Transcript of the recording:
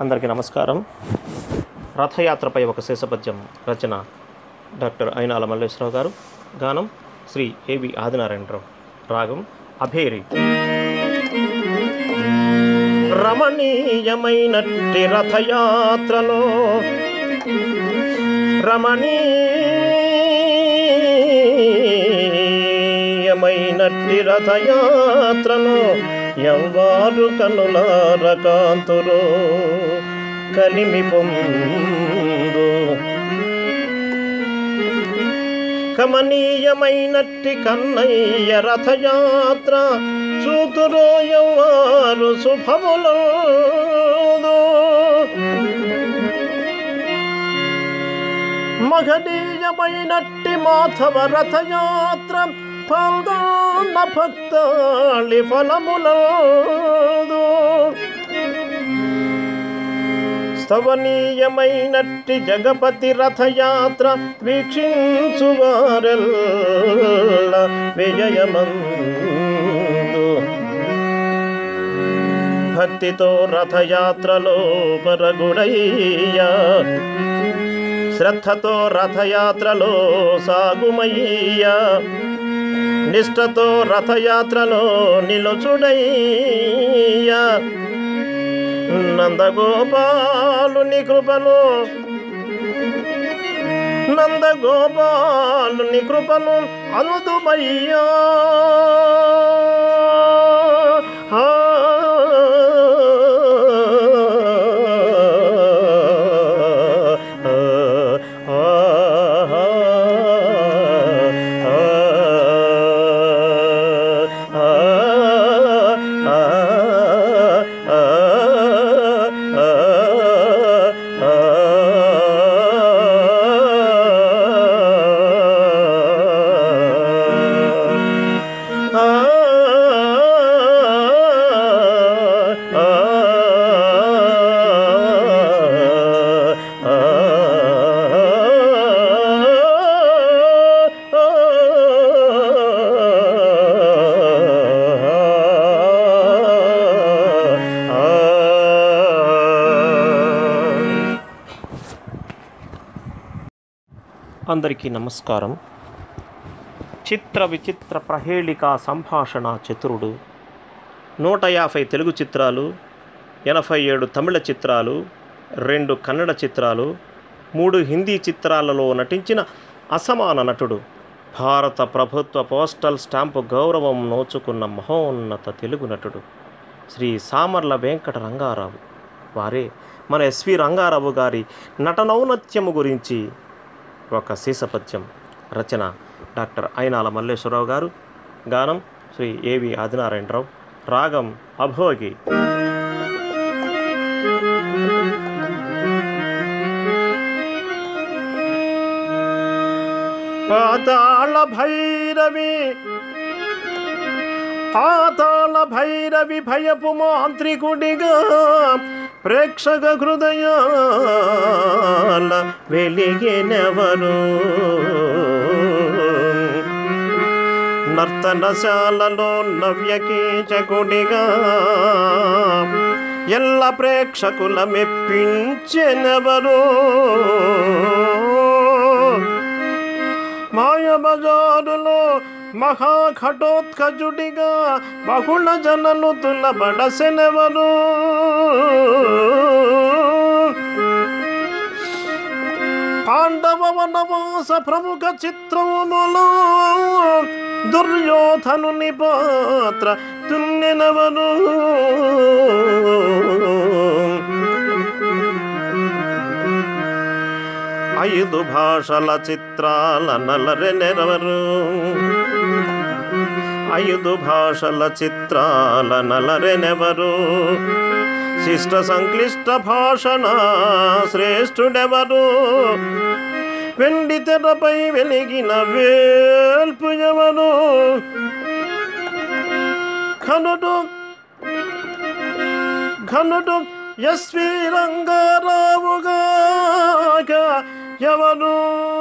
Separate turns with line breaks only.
అందరికీ నమస్కారం. రథయాత్రపై ఒక శేషపద్యం రచన డాక్టర్ అయినాల మల్లేశ్వరరావు గారు. గానం శ్రీ ఏవి ఆదినారాయణరావు. రాగం అభేరి. రమణీయమైనట్టి రథయాత్రలో రమణీయమైనట్టి రథయాత్రలో ఎవ్వారు కనులార కాంతురో కలిమి పొందు. కమనీయమైనట్టి కన్నయ్య రథయాత్ర చూతురో ఎవ్వారు శుభములో మగనీయమైనట్టి మాధవ రథయాత్ర పాల్గొన్న భక్తాళి ఫలములదు. స్తవనీయమైనట్టి జగపతి రథయాత్ర వీక్షించువారెల్ల విజయమందు. భక్తితో రథయాత్రలో పరగుడయ్యా శ్రద్ధతో రథయాత్రలో సాగుమయ్యా. నిష్టతో రథయాత్రలో నిలుచుడయ్యా. నందగోపాలుని కృపను నందగోపాలుని కృపను అనుదుమయ్యా. అందరికీ నమస్కారం. చిత్ర విచిత్ర ప్రహేళిక సంభాషణ చతురుడు నూట యాభై తెలుగు చిత్రాలు ఎనభై ఏడు తమిళ చిత్రాలు రెండు కన్నడ చిత్రాలు మూడు హిందీ చిత్రాలలో నటించిన అసమాన నటుడు భారత ప్రభుత్వ పోస్టల్ స్టాంపు గౌరవం నోచుకున్న మహోన్నత తెలుగు నటుడు శ్రీ సామర్ల వెంకట రంగారావు వారే మన ఎస్వి రంగారావు గారి నటనౌన్నత్యము గురించి ఒక శీసపద్యం రచన డాక్టర్ అయినాల మల్లేశ్వరరావు గారు. గానం శ్రీ ఏవి ఆదినారాయణరావు. రాగం అభోగి. పాతాళ భైరవి పాతాళ భైరవి భయపు మాంత్రికుడిగా ప్రేక్షక హృదయాల వెలిగినెవరు. నర్తనశాలలో నవ్యకీచకుడిగా ఎల్ల ప్రేక్షకుల మెప్పించెనెవరు. మహాఘటోత్కజుడిగా బహుళ జనను తులబడసెనెవరు? పాండవ వనవాస ప్రముఖ చిత్రములో దుర్యోధనుని పాత్ర తున్నెనవరు? ఐదు భాషల చిత్రాల నలరెనెరవరు ఐదు భాషల చిత్రాల నలరెనెవరు? శిష్ట సంక్లిష్ట భాషణ శ్రేష్ఠుడెవరు? వెండి తెరపై వెలిగిన వేల్పు ఎవరు? ఘనుడు ఘనుడు ఎస్వి రంగారావుగా ఎవరు?